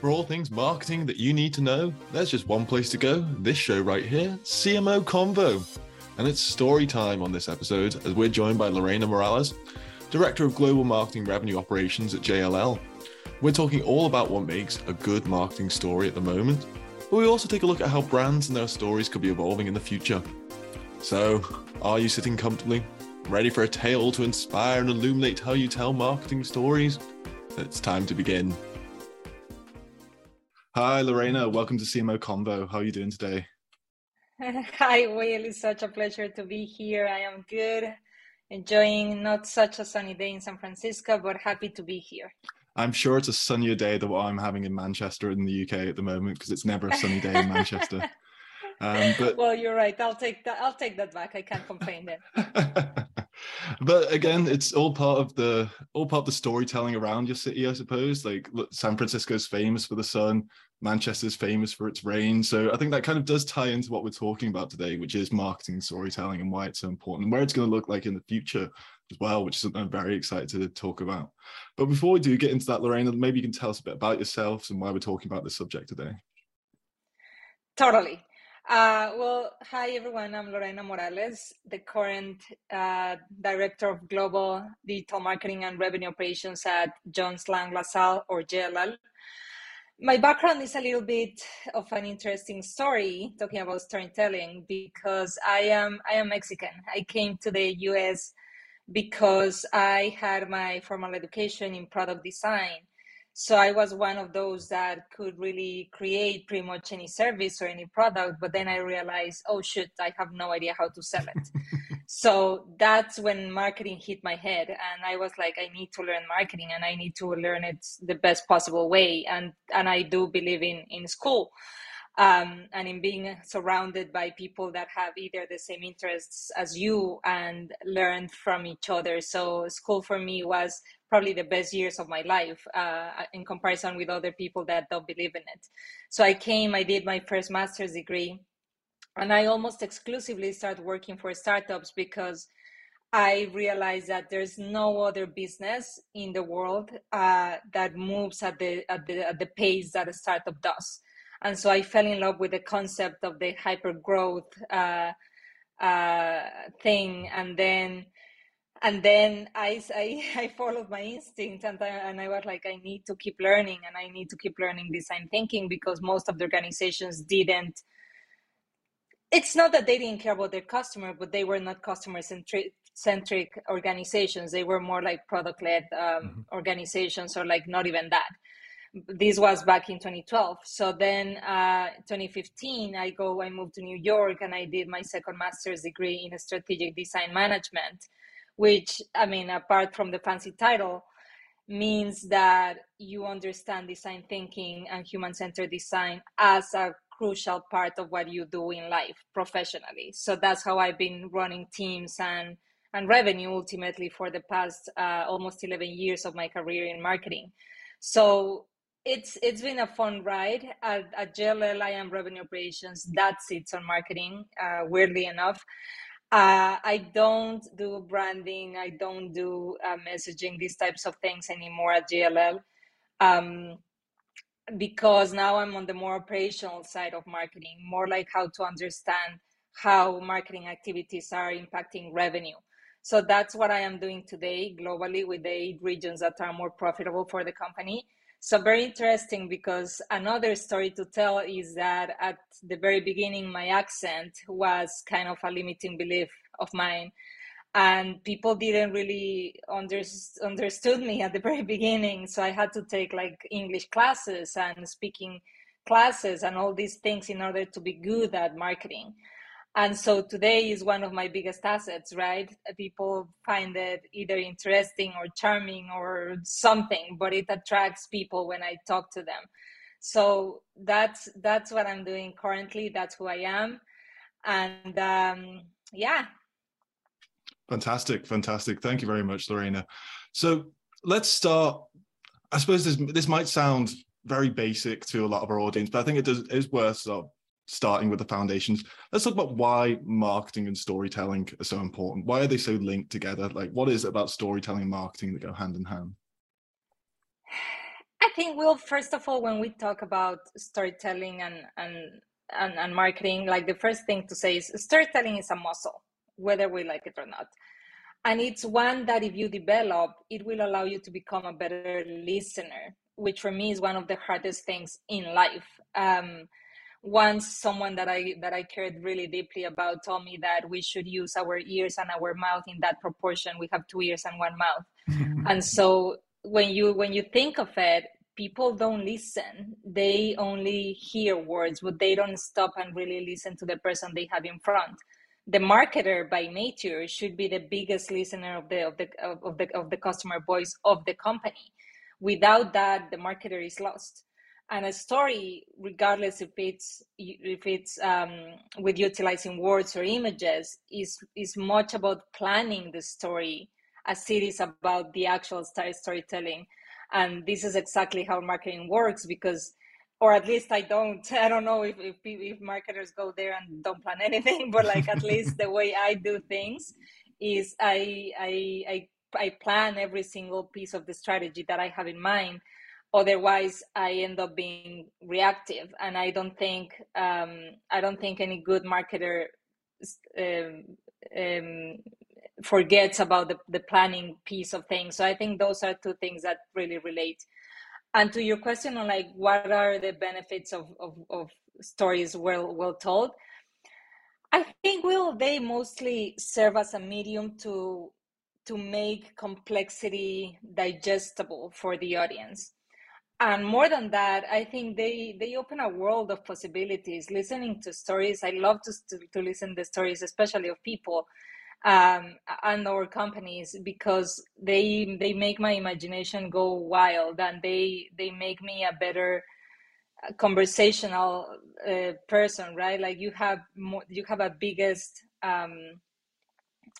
For all things marketing that you need to know, there's just one place to go this show right here, CMO Convo. And it's story time on this episode as we're joined by Lorena Morales, Director of Global Marketing Revenue Operations at JLL. We're talking all about what makes a good marketing story at the moment, but we also take a look at how brands and their stories could be evolving in the future. So, are you sitting comfortably, ready for a tale to inspire and illuminate how you tell marketing stories? It's time to begin. Hi, Lorena. Welcome to CMO Convo. How are you doing today? Hi, Will. It's such a pleasure to be here. I am good, enjoying not such a sunny day in San Francisco, but happy to be here. I'm sure it's a sunnier day than what I'm having in Manchester in the UK at the moment because it's never a sunny day in Manchester. Um, but well, you're right. I'll take that. I'll take that back. I can't complain then. but again, it's all part of the all part of the storytelling around your city, I suppose. Like look, San Francisco's famous for the sun, Manchester's famous for its rain. So I think that kind of does tie into what we're talking about today, which is marketing storytelling and why it's so important and where it's going to look like in the future as well, which is something I'm very excited to talk about. But before we do get into that, Lorena, maybe you can tell us a bit about yourselves and why we're talking about this subject today. Totally. Uh, well, hi everyone. I'm Lorena Morales, the current uh, Director of Global Digital Marketing and Revenue Operations at Jones Lang LaSalle or JLL. My background is a little bit of an interesting story talking about storytelling because I am I am Mexican. I came to the US because I had my formal education in product design. So I was one of those that could really create pretty much any service or any product, but then I realized, oh shit, I have no idea how to sell it. so that's when marketing hit my head and I was like, I need to learn marketing and I need to learn it the best possible way. And and I do believe in in school um, and in being surrounded by people that have either the same interests as you and learn from each other. So school for me was probably the best years of my life uh, in comparison with other people that don't believe in it. So I came, I did my first master's degree, and I almost exclusively started working for startups because I realized that there's no other business in the world uh, that moves at the, at the at the pace that a startup does and so I fell in love with the concept of the hyper growth uh, uh, thing, and then and then I, I, I followed my instinct and I, and I was like I need to keep learning and I need to keep learning design thinking because most of the organizations didn't. It's not that they didn't care about their customer, but they were not customer centric centric organizations. They were more like product led um, mm-hmm. organizations or like not even that this was back in 2012 so then uh, 2015 i go i moved to new york and i did my second master's degree in strategic design management which i mean apart from the fancy title means that you understand design thinking and human-centered design as a crucial part of what you do in life professionally. So that's how i've been running teams and and revenue ultimately for the past uh, almost 11 years of my career in marketing. So it's it's been a fun ride at, at JLL. I am revenue operations. That sits on marketing. Uh, weirdly enough, uh, I don't do branding. I don't do uh, messaging. These types of things anymore at JLL. Um, because now I'm on the more operational side of marketing, more like how to understand how marketing activities are impacting revenue. So that's what I am doing today globally with the eight regions that are more profitable for the company so very interesting because another story to tell is that at the very beginning, my accent was kind of a limiting belief of mine. And people didn't really under, understood me at the very beginning. So I had to take like English classes and speaking classes and all these things in order to be good at marketing and so today is one of my biggest assets right? People find it either interesting or charming or something but it attracts people when i talk to them. So that's that's what i'm doing currently. That's who i am. And um, yeah. Fantastic fantastic. Thank you very much lorena. So let's start i suppose this this might sound very basic to a lot of our audience but i think it does is worth sort of starting with the foundations. Let's talk about why marketing and storytelling are so important. Why are they so linked together? Like, what is it about storytelling and marketing that go hand in hand? I think, well, first of all, when we talk about storytelling and, and, and, and marketing, like the first thing to say is storytelling is a muscle, whether we like it or not. And it's one that if you develop, it will allow you to become a better listener, which for me is one of the hardest things in life. Um, once someone that I that I cared really deeply about told me that we should use our ears and our mouth in that proportion. We have two ears and one mouth. Mm-hmm. and so when you when you think of it, people don't listen. They only hear words, but they don't stop and really listen to the person they have in front. The marketer by nature should be the biggest listener of the of the of the of the customer voice of the company. Without that, the marketer is lost and a story regardless if it's if it's um, with utilizing words or images is is much about planning the story as it is about the actual story storytelling. And this is exactly how marketing works because or at least i don't i don't know if, if if marketers go there and don't plan anything but like at least the way i do things is i i i, I plan every single piece of the strategy that i have in mind otherwise i end up being reactive and i don't think um, i don't think any good marketer um, um, forgets about the, the planning piece of things. So i think those are two things that really relate. And to your question on like what are the benefits of, of, of stories well well told i think will they mostly serve as a medium to to make complexity digestible for the audience and more than that i think they they open a world of possibilities. Listening to stories i love to, to, to listen to stories especially of people um, and our companies because they they make my imagination go wild and they they make me a better uh, conversational uh, person right? Like you have more, you have a biggest um,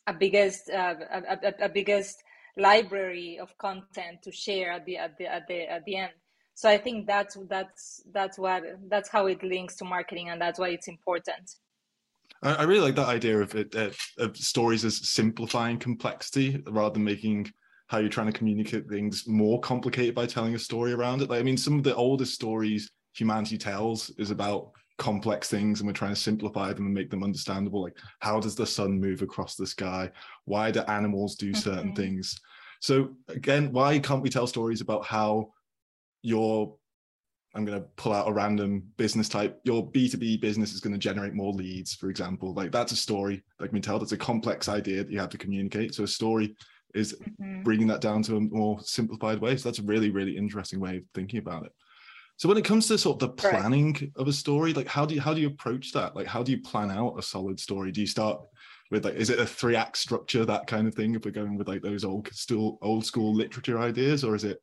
a biggest uh, a, a, a biggest library of content to share at the at the at the at the end so i think that's that's that's what that's how it links to marketing and that's why it's important. I, really like that idea of it uh, of stories as simplifying complexity rather than making how you're trying to communicate things more complicated by telling a story around it. Like i mean some of the oldest stories humanity tells is about complex things and we're trying to simplify them and make them understandable. Like how does the sun move across the sky? Why do animals do certain okay. things? So again why can't we tell stories about how your I'm going to pull out a random business type. Your B2B business is going to generate more leads, for example. Like that's a story that can be told. It's a complex idea that you have to communicate. So a story is mm-hmm. bringing that down to a more simplified way. So that's a really, really interesting way of thinking about it. So when it comes to sort of the planning right. of a story, like how do you how do you approach that? Like how do you plan out a solid story? Do you start with like is it a three act structure, that kind of thing? If we're going with like those old still old school literature ideas, or is it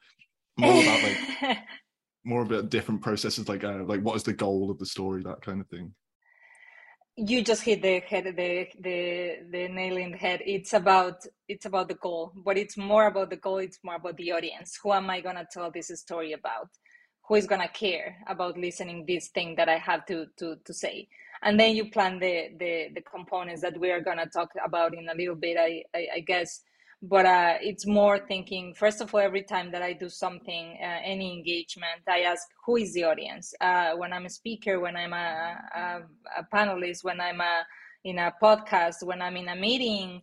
more about like more about different processes like uh, like what is the goal of the story that kind of thing? You just hit the head the the the nail in the head. It's about it's about the goal. But it's more about the goal it's more about the audience. Who am i going to tell this story about? Who is going to care about listening this thing that i have to to to say? And then you plan the the the components that we are going to talk about in a little bit i i, I guess but uh, it's more thinking first of all every time that i do something uh, any engagement i ask who is the audience? Uh, when i'm a speaker when i'm a, a, a, panelist when i'm a, in a podcast when i'm in a meeting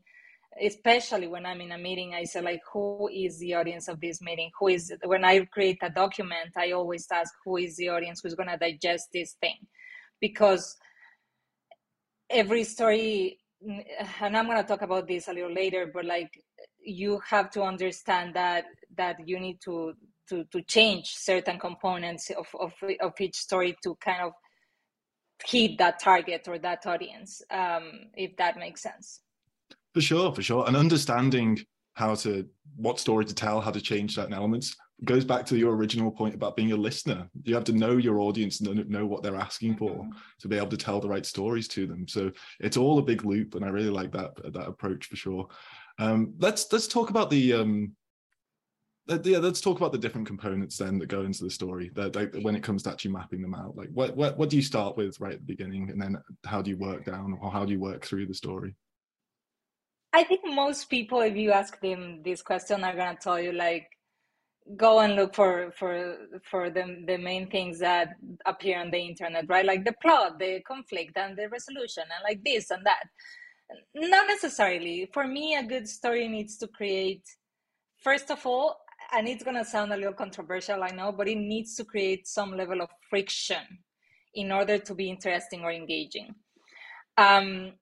especially when i'm in a meeting i say like who is the audience of this meeting? Who is when i create a document i always ask who is the audience who's going to digest this thing? Because every story and i'm going to talk about this a little later but like you have to understand that that you need to to to change certain components of of, of each story to kind of hit that target or that audience um, if that makes sense. For sure for sure. And understanding how to what story to tell how to change certain elements goes back to your original point about being a listener. You have to know your audience and know what they're asking for mm-hmm. to be able to tell the right stories to them. So it's all a big loop and i really like that that approach for sure um, let's let's talk about the um, yeah, let's talk about the different components then that go into the story. That like, when it comes to actually mapping them out, like what, what what do you start with right at the beginning, and then how do you work down, or how do you work through the story? I think most people, if you ask them this question, are gonna tell you like go and look for for for the the main things that appear on the internet right like the plot the conflict and the resolution and like this and that not necessarily. For me a good story needs to create first of all and it's going to sound a little controversial i know but it needs to create some level of friction in order to be interesting or engaging. Um,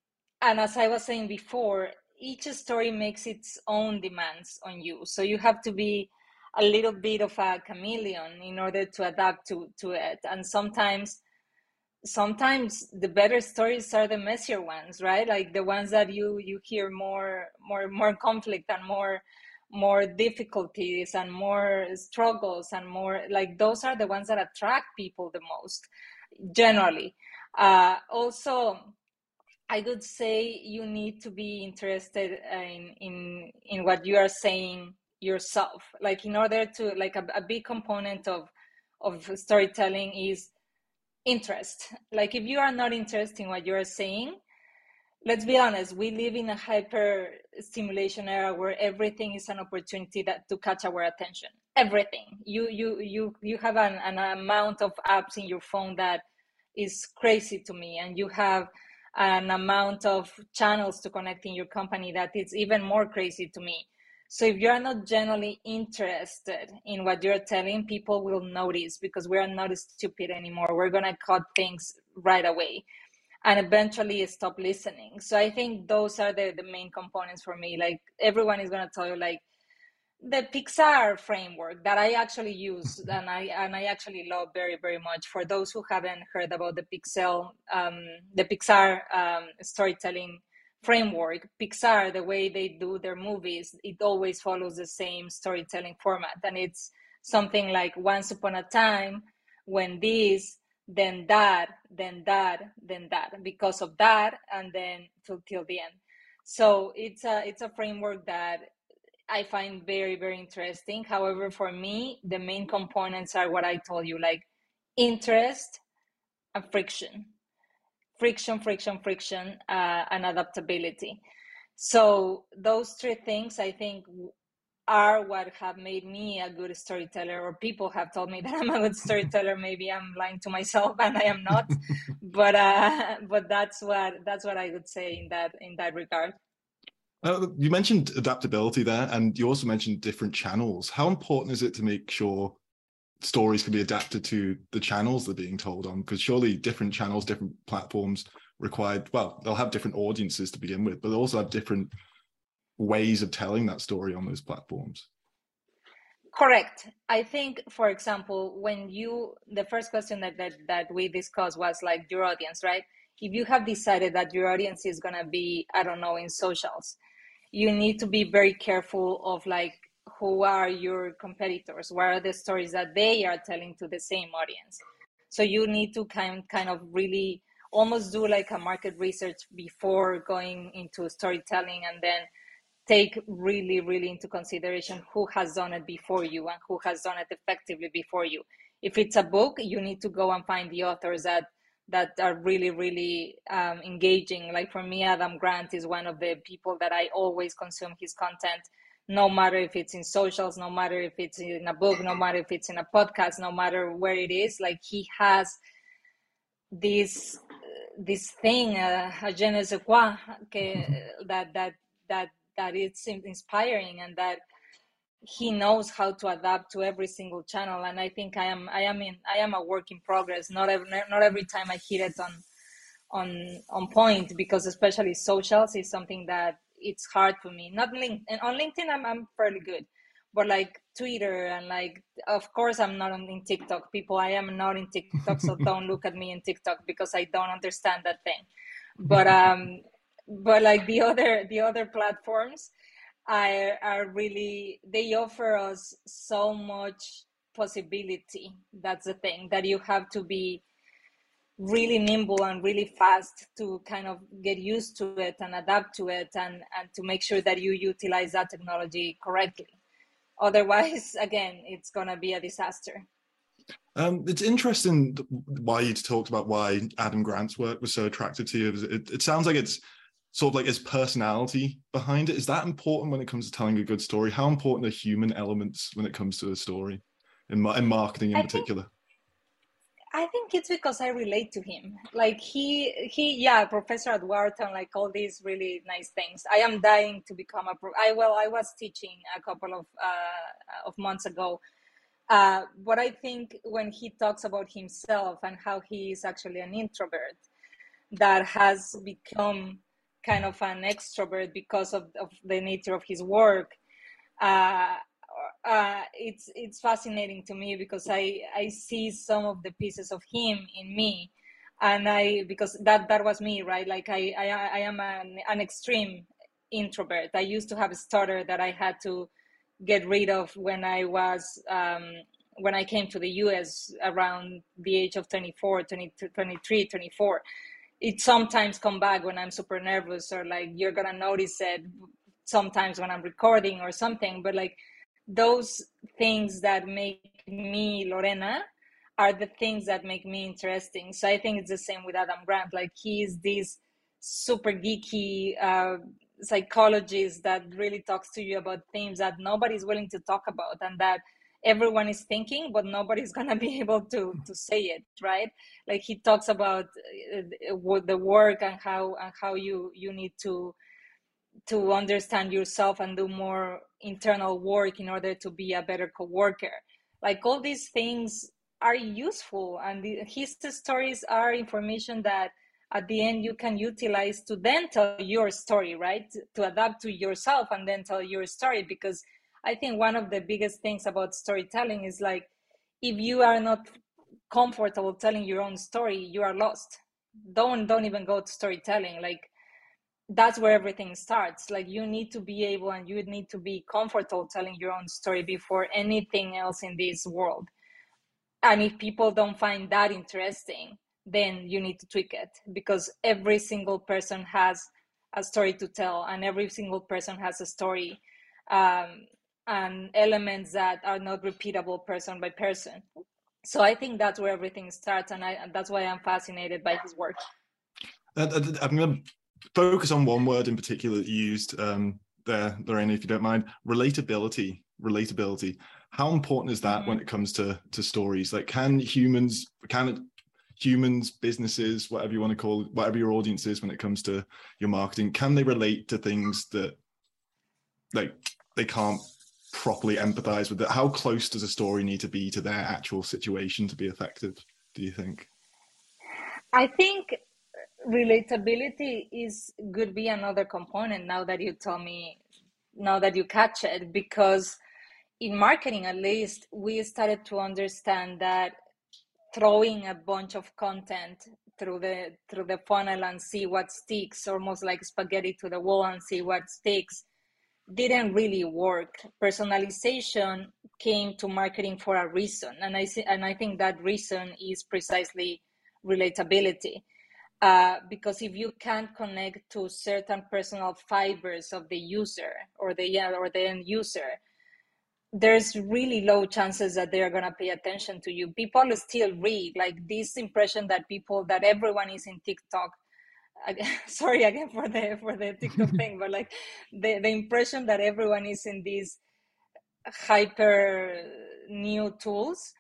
and as i was saying before each story makes its own demands on you. So you have to be a little bit of a chameleon in order to adapt to, to it. And sometimes sometimes the better stories are the messier ones right? Like the ones that you you hear more more more conflict and more more difficulties and more struggles and more like those are the ones that attract people the most generally. Uh, also i would say you need to be interested in in in what you are saying yourself. Like in order to like a, a big component of of storytelling is interest. Like if you are not interested in what you're saying let's be honest we live in a hyper stimulation era where everything is an opportunity that to catch our attention. Everything. You you you you have an, an amount of apps in your phone that is crazy to me and you have an amount of channels to connect in your company that is even more crazy to me so if you're not generally interested in what you're telling, people will notice because we are not stupid anymore. We're gonna cut things right away and eventually stop listening. So I think those are the, the main components for me. Like everyone is gonna tell you like the Pixar framework that I actually use and I and I actually love very very much. For those who haven't heard about the Pixel, um, the Pixar um, storytelling framework pixar the way they do their movies it always follows the same storytelling format. And it's something like once upon a time when this then that then that then that because of that and then till, till the end. So it's a it's a framework that i find very very interesting. However for me the main components are what i told you like interest and friction friction, friction, friction, uh, and adaptability. So those three things, I think, are what have made me a good storyteller. Or people have told me that I'm a good storyteller. Maybe I'm lying to myself, and I am not. but uh, but that's what that's what I would say in that in that regard. Uh, you mentioned adaptability there, and you also mentioned different channels. How important is it to make sure stories can be adapted to the channels they're being told on because surely different channels different platforms required well they'll have different audiences to begin with but they also have different ways of telling that story on those platforms. Correct. I think for example when you the first question that that, that we discussed was like your audience right? If you have decided that your audience is going to be i don't know in socials you need to be very careful of like who are your competitors? What are the stories that they are telling to the same audience? So you need to kind kind of really almost do like a market research before going into storytelling and then take really really into consideration who has done it before you and who has done it effectively before you. If it's a book you need to go and find the authors that that are really really um, engaging. Like for me adam grant is one of the people that i always consume his content no matter if it's in socials, no matter if it's in a book, no matter if it's in a podcast, no matter where it is, like he has this this thing, uh, a je ne sais quoi, que, that that that that it's inspiring and that he knows how to adapt to every single channel. And I think I am I am in I am a work in progress. Not every not every time I hit it on on on point because especially socials is something that it's hard for me. Not link and on LinkedIn I'm I'm fairly good, but like Twitter and like of course I'm not on in TikTok. People, I am not in TikTok, so don't look at me in TikTok because I don't understand that thing. But um, but like the other the other platforms, I are really they offer us so much possibility. That's the thing that you have to be really nimble and really fast to kind of get used to it and adapt to it and, and to make sure that you utilize that technology correctly. Otherwise, again, it's going to be a disaster. Um, it's interesting why you talked about why Adam Grant's work was so attractive to you. It, it sounds like it's sort of like his personality behind it. Is that important when it comes to telling a good story? How important are human elements when it comes to a story, in, in marketing in I particular? Think, I think it's because I relate to him. Like he, he, yeah, professor at Wharton, like all these really nice things. I am dying to become a. Pro- I well, I was teaching a couple of uh, of months ago. Uh, but I think when he talks about himself and how he is actually an introvert that has become kind of an extrovert because of, of the nature of his work, uh, uh, it's it's fascinating to me because I I see some of the pieces of him in me, and I because that that was me right like I I, I am an, an extreme introvert. I used to have a stutter that I had to get rid of when I was um, when I came to the US around the age of 24, 22, 23, 24. It sometimes come back when I'm super nervous or like you're gonna notice it sometimes when I'm recording or something, but like those things that make me Lorena are the things that make me interesting. So I think it's the same with Adam Grant. Like he's this super geeky uh, psychologist that really talks to you about things that nobody's willing to talk about and that everyone is thinking but nobody's gonna be able to to say it right like he talks about uh, the work and how and how you you need to to understand yourself and do more internal work in order to be a better co-worker. Like all these things are useful and the, his stories are information that at the end you can utilize to then tell your story right? To adapt to yourself and then tell your story because i think one of the biggest things about storytelling is like if you are not comfortable telling your own story you are lost. Don't don't even go to storytelling. Like that's where everything starts. Like you need to be able and you need to be comfortable telling your own story before anything else in this world. And if people don't find that interesting then you need to tweak it because every single person has a story to tell and every single person has a story um, and elements that are not repeatable person by person. So i think that's where everything starts and, I, and that's why i'm fascinated by his work. Uh, uh, i'm going to focus on one word in particular that you used um, there, Lorena, if you don't mind. Relatability. Relatability. How important is that mm-hmm. when it comes to to stories? Like, can humans can humans, businesses, whatever you want to call it, whatever your audience is when it comes to your marketing, can they relate to things that like they can't properly empathize with it? How close does a story need to be to their actual situation to be effective? Do you think? I think relatability is could be another component now that you tell me now that you catch it because in marketing at least we started to understand that throwing a bunch of content through the through the funnel and see what sticks almost like spaghetti to the wall and see what sticks didn't really work. Personalization came to marketing for a reason and i see, and i think that reason is precisely relatability uh, because if you can't connect to certain personal fibers of the user or the yeah, or the end user, there's really low chances that they are going to pay attention to you. People still read like this impression that people that everyone is in TikTok. sorry again for the for the TikTok thing, but like the the impression that everyone is in these hyper new tools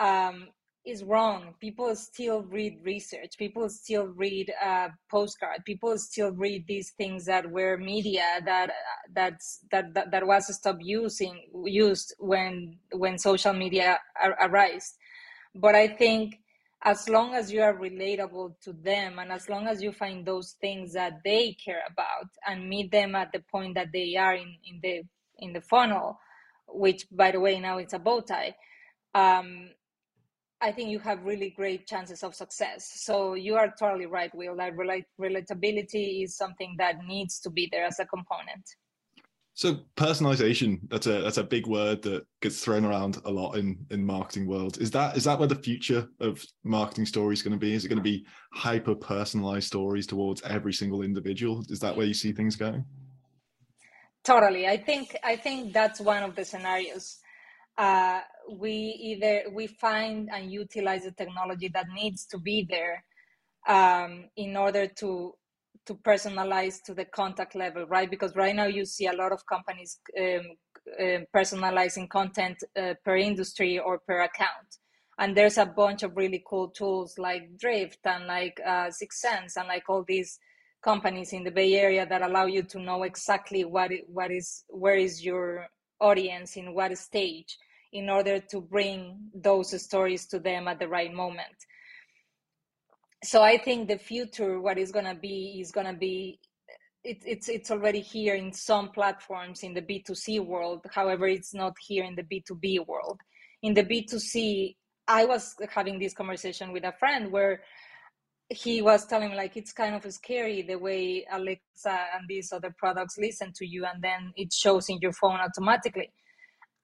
um, is wrong. People still read research. People still read uh, postcard. People still read these things that were media that that's that that, that was stopped using used when when social media arose. But I think as long as you are relatable to them and as long as you find those things that they care about and meet them at the point that they are in, in the in the funnel which by the way now it's a bow tie um, I think you have really great chances of success. So you are totally right, Will. That relate, relatability is something that needs to be there as a component. So personalization, that's a that's a big word that gets thrown around a lot in in marketing world. Is that is that where the future of marketing stories going to be? Is it going to be hyper personalized stories towards every single individual? Is that where you see things going? Totally. I think I think that's one of the scenarios uh, we either we find and utilize the technology that needs to be there um, in order to to personalize to the contact level, right? Because right now you see a lot of companies um, uh, personalizing content uh, per industry or per account. And there's a bunch of really cool tools like Drift and like uh, 6sense and like all these companies in the Bay Area that allow you to know exactly what what is where is your audience in what stage in order to bring those stories to them at the right moment. So i think the future what is going to be is going to be it, it's it's already here in some platforms in the b2c world. However it's not here in the b2b world. In the b2c i was having this conversation with a friend where he was telling me like it's kind of scary the way alexa and these other products listen to you and then it shows in your phone automatically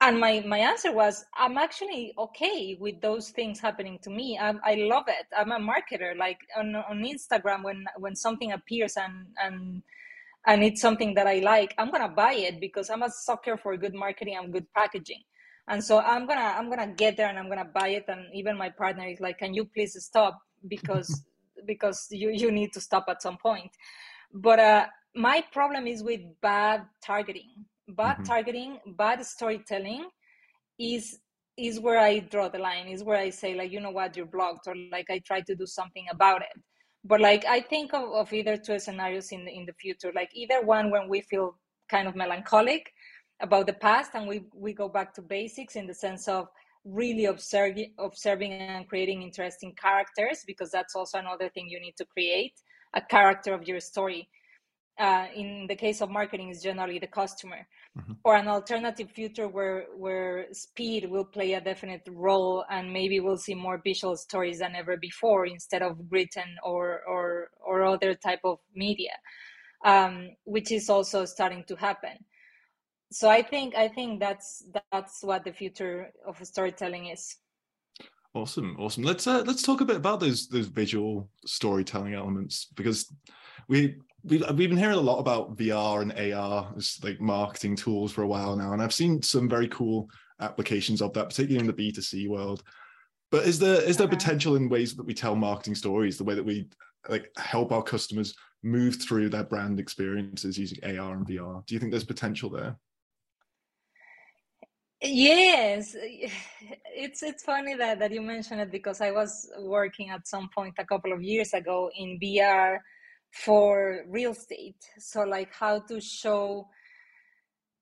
and my my answer was i'm actually okay with those things happening to me. I, I love it. I'm a marketer like on, on instagram when when something appears and and and it's something that i like i'm gonna buy it because i'm a sucker for good marketing and good packaging. And so i'm gonna i'm gonna get there and i'm gonna buy it. And even my partner is like can you please stop? Because because you you need to stop at some point. But uh my problem is with bad targeting bad mm-hmm. targeting bad storytelling is is where i draw the line is where i say like you know what? You're blocked or like i try to do something about it. But like i think of, of either two scenarios in the in the future. Like either one when we feel kind of melancholic about the past and we we go back to basics in the sense of really observing observing and creating interesting characters because that's also another thing you need to create a character of your story uh, in the case of marketing is generally the customer. Mm-hmm. or an alternative future where where speed will play a definite role and maybe we'll see more visual stories than ever before instead of written or or or other type of media um, which is also starting to happen. So i think i think that's that's what the future of storytelling is. Awesome awesome. Let's uh, let's talk a bit about those those visual storytelling elements because we we've, we've been hearing a lot about VR and AR as like marketing tools for a while now, and I've seen some very cool applications of that, particularly in the B2C world. But is there is there uh-huh. potential in ways that we tell marketing stories, the way that we like help our customers move through their brand experiences using AR and VR? Do you think there's potential there? Yes, it's it's funny that that you mentioned it because I was working at some point a couple of years ago in VR for real estate. So like how to show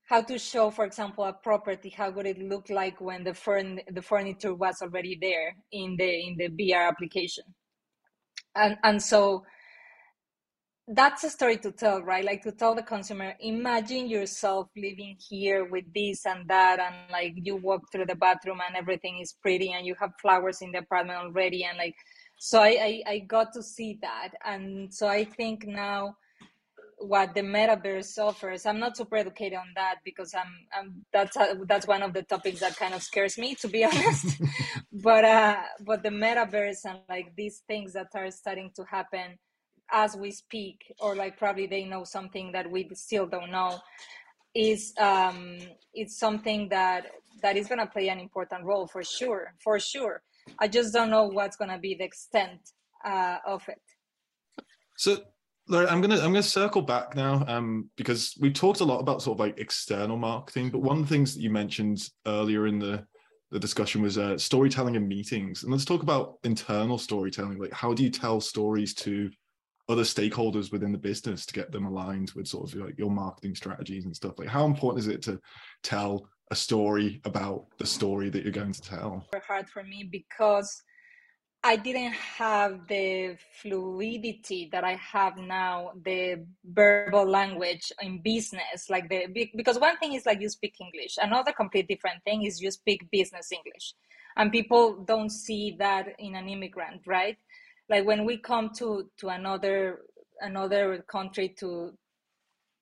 how to show for example a property how would it look like when the fern the furniture was already there in the in the vr application? And and so that's a story to tell right? Like to tell the consumer imagine yourself living here with this and that and like you walk through the bathroom and everything is pretty and you have flowers in the apartment already and like so I, I, I got to see that. And so i think now what the metaverse offers i'm not super educated on that because i'm, I'm that's a, that's one of the topics that kind of scares me to be honest. But uh but the metaverse and like these things that are starting to happen as we speak or like probably they know something that we still don't know is um it's something that that is going to play an important role for sure for sure I just don't know what's going to be the extent uh, of it. So, Laura, I'm gonna I'm gonna circle back now um, because we talked a lot about sort of like external marketing, but one of the things that you mentioned earlier in the the discussion was uh, storytelling in meetings, and let's talk about internal storytelling. Like, how do you tell stories to other stakeholders within the business to get them aligned with sort of like your marketing strategies and stuff? Like, how important is it to tell a story about the story that you're going to tell? Hard for me because I didn't have the fluidity that I have now, the verbal language in business. Like the because one thing is like you speak English, another complete different thing is you speak business English, and people don't see that in an immigrant, right? Like when we come to to another another country to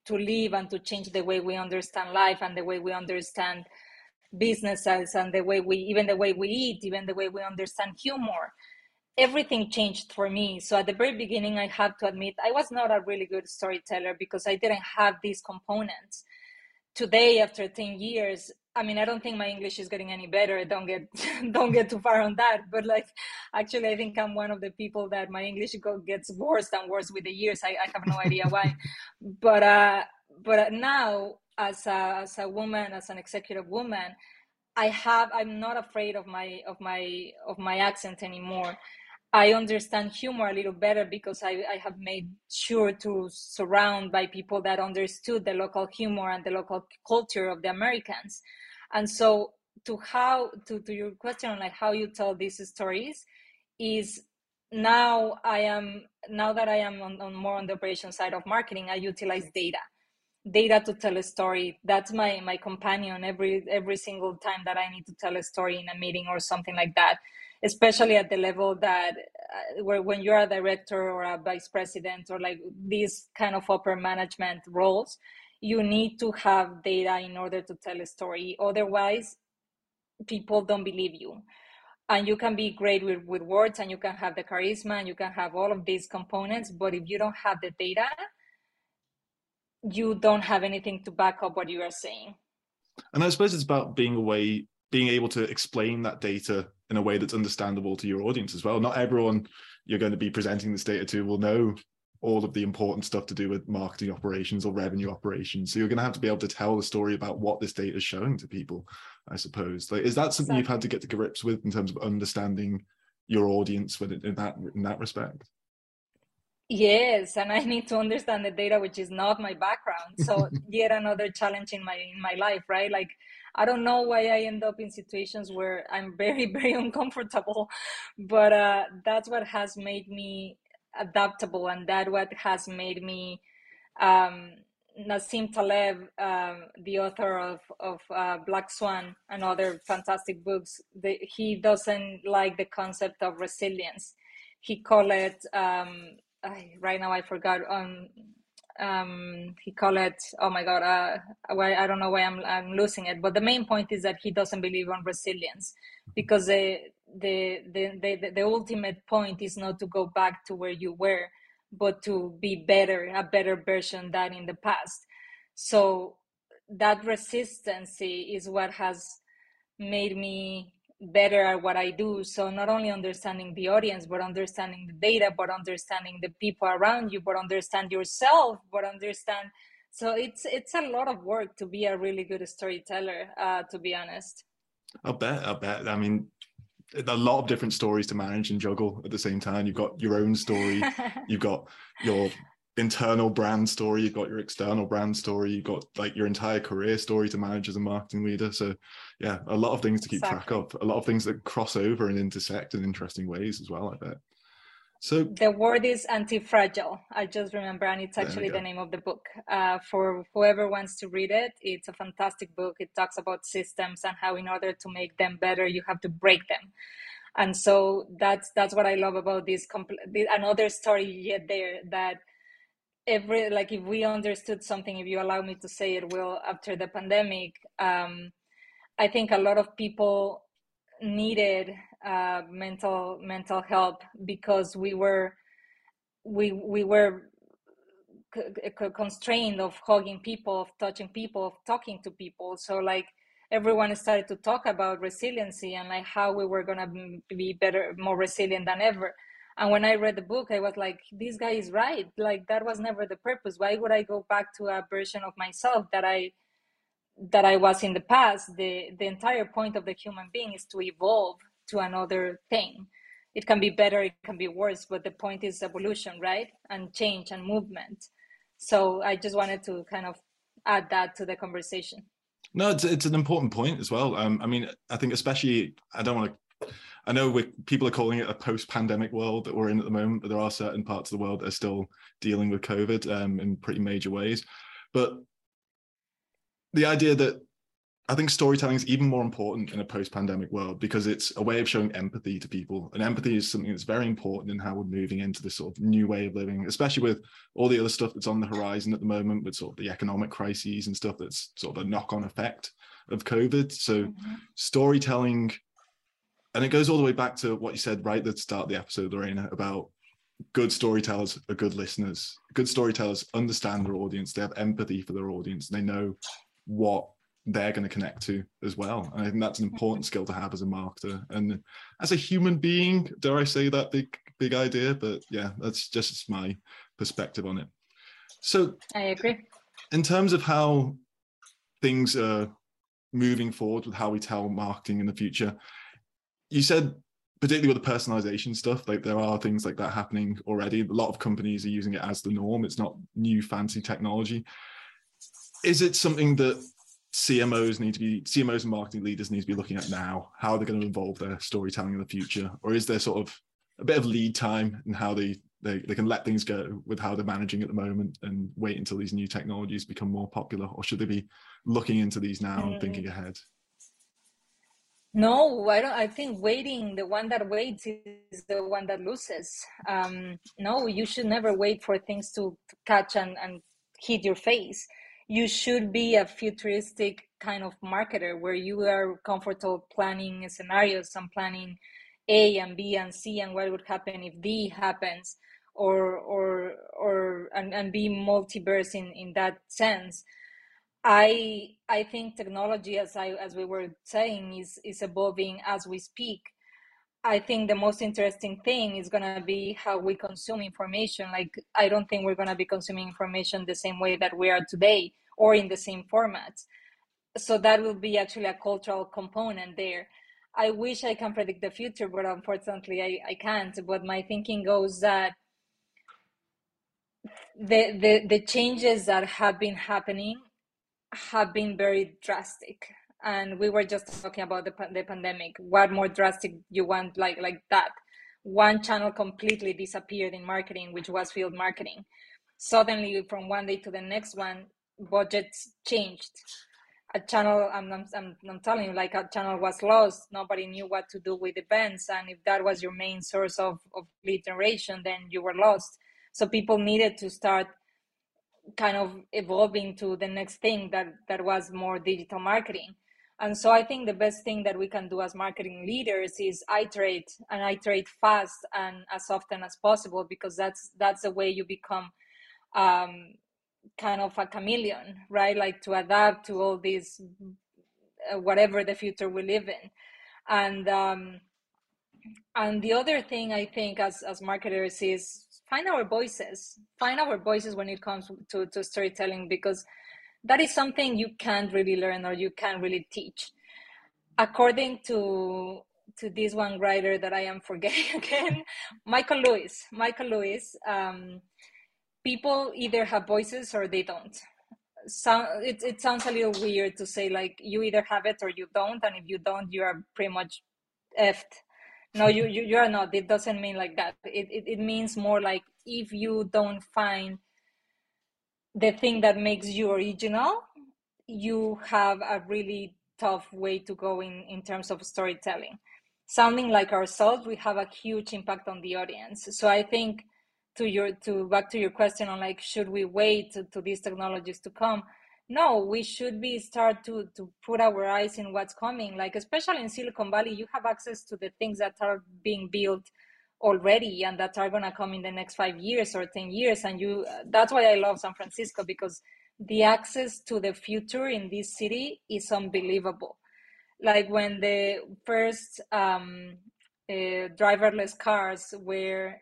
to live and to change the way we understand life and the way we understand businesses and the way we even the way we eat even the way we understand humor. Everything changed for me. So at the very beginning i have to admit i was not a really good storyteller because i didn't have these components. Today after 10 years I mean, I don't think my English is getting any better. Don't get don't get too far on that. But like, actually, I think I'm one of the people that my English gets worse and worse with the years. I, I have no idea why. But uh, but now, as a as a woman, as an executive woman, I have I'm not afraid of my of my of my accent anymore. I understand humor a little better because I, I have made sure to surround by people that understood the local humor and the local culture of the Americans. And so to how to, to your question on like how you tell these stories is now I am now that I am on, on more on the operation side of marketing, I utilize data. Data to tell a story. That's my my companion every every single time that I need to tell a story in a meeting or something like that especially at the level that uh, where when you're a director or a vice president or like these kind of upper management roles you need to have data in order to tell a story. Otherwise people don't believe you. And you can be great with, with words and you can have the charisma and you can have all of these components but if you don't have the data you don't have anything to back up what you are saying. And i suppose it's about being a way being able to explain that data in a way that's understandable to your audience as well. Not everyone you're going to be presenting this data to will know all of the important stuff to do with marketing operations or revenue operations. So you're going to have to be able to tell the story about what this data is showing to people, I suppose. Like, is that something exactly. you've had to get to grips with in terms of understanding your audience with in that in that respect? Yes, and I need to understand the data, which is not my background. So yet another challenge in my in my life, right? Like I don't know why I end up in situations where I'm very, very uncomfortable, but uh, that's what has made me adaptable, and that what has made me. Um, Nassim Taleb, um, the author of of uh, Black Swan and other fantastic books, the, he doesn't like the concept of resilience. He call it um, I, right now I forgot um, um, he called it oh my god uh, i don't know why I'm, I'm losing it. But the main point is that he doesn't believe on resilience because the, the the, the the ultimate point is not to go back to where you were but to be better a better version than in the past. So that resistance is what has made me better at what I do. So not only understanding the audience, but understanding the data, but understanding the people around you, but understand yourself, but understand. So it's it's a lot of work to be a really good storyteller. Uh, to be honest. I bet. I bet. I mean, a lot of different stories to manage and juggle at the same time. You've got your own story. you've got your internal brand story you've got your external brand story you've got like your entire career story to manage as a marketing leader. So yeah a lot of things to keep exactly. track of a lot of things that cross over and intersect in interesting ways as well i bet. So the word is anti-fragile. I just remember and it's actually the name of the book. Uh, for whoever wants to read it it's a fantastic book. It talks about systems and how in order to make them better you have to break them. And so that's that's what i love about this compl- another story yet there that every like if we understood something if you allow me to say it will after the pandemic um, i think a lot of people needed uh, mental mental help because we were we we were constrained of hugging people of touching people of talking to people. So like everyone started to talk about resiliency and like how we were going to be better more resilient than ever and when i read the book i was like this guy is right. Like that was never the purpose. Why would i go back to a version of myself that i that i was in the past? The the entire point of the human being is to evolve to another thing. It can be better it can be worse but the point is evolution right? And change and movement. So i just wanted to kind of add that to the conversation. No it's, it's an important point as well. Um, i mean i think especially i don't want to I know we people are calling it a post-pandemic world that we're in at the moment, but there are certain parts of the world that are still dealing with COVID um, in pretty major ways. But the idea that I think storytelling is even more important in a post-pandemic world because it's a way of showing empathy to people, and empathy is something that's very important in how we're moving into this sort of new way of living, especially with all the other stuff that's on the horizon at the moment, with sort of the economic crises and stuff that's sort of a knock-on effect of COVID. So, mm-hmm. storytelling and it goes all the way back to what you said right at the start of the episode, Lorena, about good storytellers are good listeners. Good storytellers understand their audience. They have empathy for their audience. and They know what they're going to connect to as well. And I think that's an important skill to have as a marketer and as a human being. Dare I say that big big idea? But yeah, that's just my perspective on it. So I agree. In terms of how things are moving forward with how we tell marketing in the future, you said particularly with the personalization stuff, like there are things like that happening already. A lot of companies are using it as the norm. It's not new fancy technology. Is it something that CMOs need to be CMOs and marketing leaders need to be looking at now? How are they're going to evolve their storytelling in the future, or is there sort of a bit of lead time in how they they, they can let things go with how they're managing at the moment and wait until these new technologies become more popular, or should they be looking into these now and thinking mm. ahead? No, I don't. I think waiting, the one that waits is the one that loses. Um, no, you should never wait for things to, catch and, and hit your face. You should be a futuristic kind of marketer where you are comfortable planning scenarios and planning A and B and C and what would happen if D happens, or or or and, and be multiverse in in that sense I I think technology, as I as we were saying, is is evolving as we speak. I think the most interesting thing is gonna be how we consume information. Like I don't think we're gonna be consuming information the same way that we are today, or in the same formats. So that will be actually a cultural component there. I wish I can predict the future, but unfortunately I, I can't. But my thinking goes that the, the the changes that have been happening have been very drastic. And we were just talking about the, the pandemic what more drastic you want like like that. One channel completely disappeared in marketing which was field marketing. Suddenly from one day to the next one budgets changed. A channel I'm, I'm, I'm telling you like a channel was lost. Nobody knew what to do with events. And if that was your main source of, of lead generation then you were lost. So people needed to start kind of evolving to the next thing that that was more digital marketing. And so i think the best thing that we can do as marketing leaders is iterate and iterate fast and as often as possible because that's that's the way you become um, kind of a chameleon right? Like to adapt to all these uh, whatever the future we live in. And um, and the other thing i think as as marketers is find our voices. Find our voices when it comes to, to storytelling because that is something you can't really learn or you can't really teach. According to to this one writer that i am forgetting again michael lewis. Michael lewis um, people either have voices or they don't. So it, it sounds a little weird to say like you either have it or you don't and if you don't you are pretty much effed no you, you you are not. It doesn't mean like that. It, it, it means more like if you don't find the thing that makes you original you have a really tough way to go in in terms of storytelling. Sounding like ourselves we have a huge impact on the audience. So i think to your to back to your question on like should we wait to, to these technologies to come no we should be start to to put our eyes in what's coming. Like especially in silicon valley you have access to the things that are being built already and that are going to come in the next 5 years or 10 years. And you that's why i love san francisco because the access to the future in this city is unbelievable. Like when the first um, uh, driverless cars were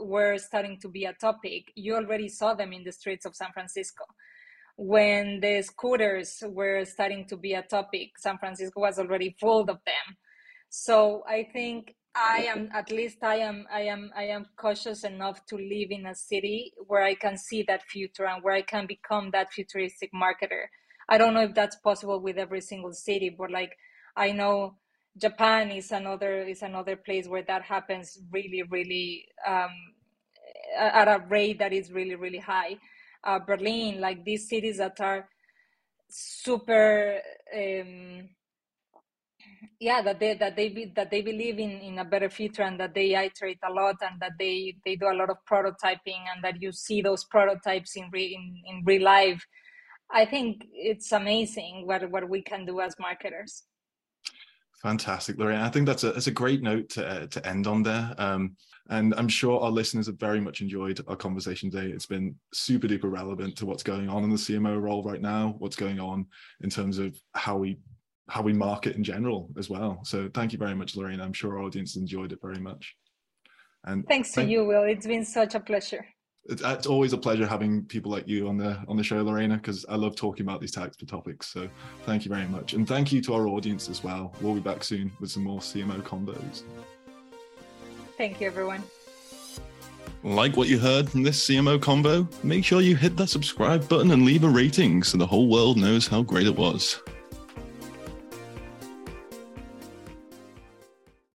were starting to be a topic you already saw them in the streets of san francisco when the scooters were starting to be a topic, San Francisco was already full of them. So I think I am at least I am I am I am cautious enough to live in a city where I can see that future and where I can become that futuristic marketer. I don't know if that's possible with every single city, but like I know Japan is another is another place where that happens really really um, at a rate that is really really high uh, Berlin, like these cities that are super, um, yeah, that they that they be, that they believe in in a better future and that they iterate a lot and that they they do a lot of prototyping and that you see those prototypes in re, in, in real life. I think it's amazing what what we can do as marketers. Fantastic, Lorena. I think that's a that's a great note to uh, to end on there. Um, and I'm sure our listeners have very much enjoyed our conversation today. It's been super duper relevant to what's going on in the CMO role right now, what's going on in terms of how we how we market in general as well. So thank you very much, Lorena. I'm sure our audience enjoyed it very much. And thanks to thank- you, Will. It's been such a pleasure it's, it's always a pleasure having people like you on the on the show, Lorena, because I love talking about these types of topics. So thank you very much, and thank you to our audience as well. We'll be back soon with some more CMO Convos. Thank you, everyone. Like what you heard from this CMO Convo? Make sure you hit that subscribe button and leave a rating so the whole world knows how great it was.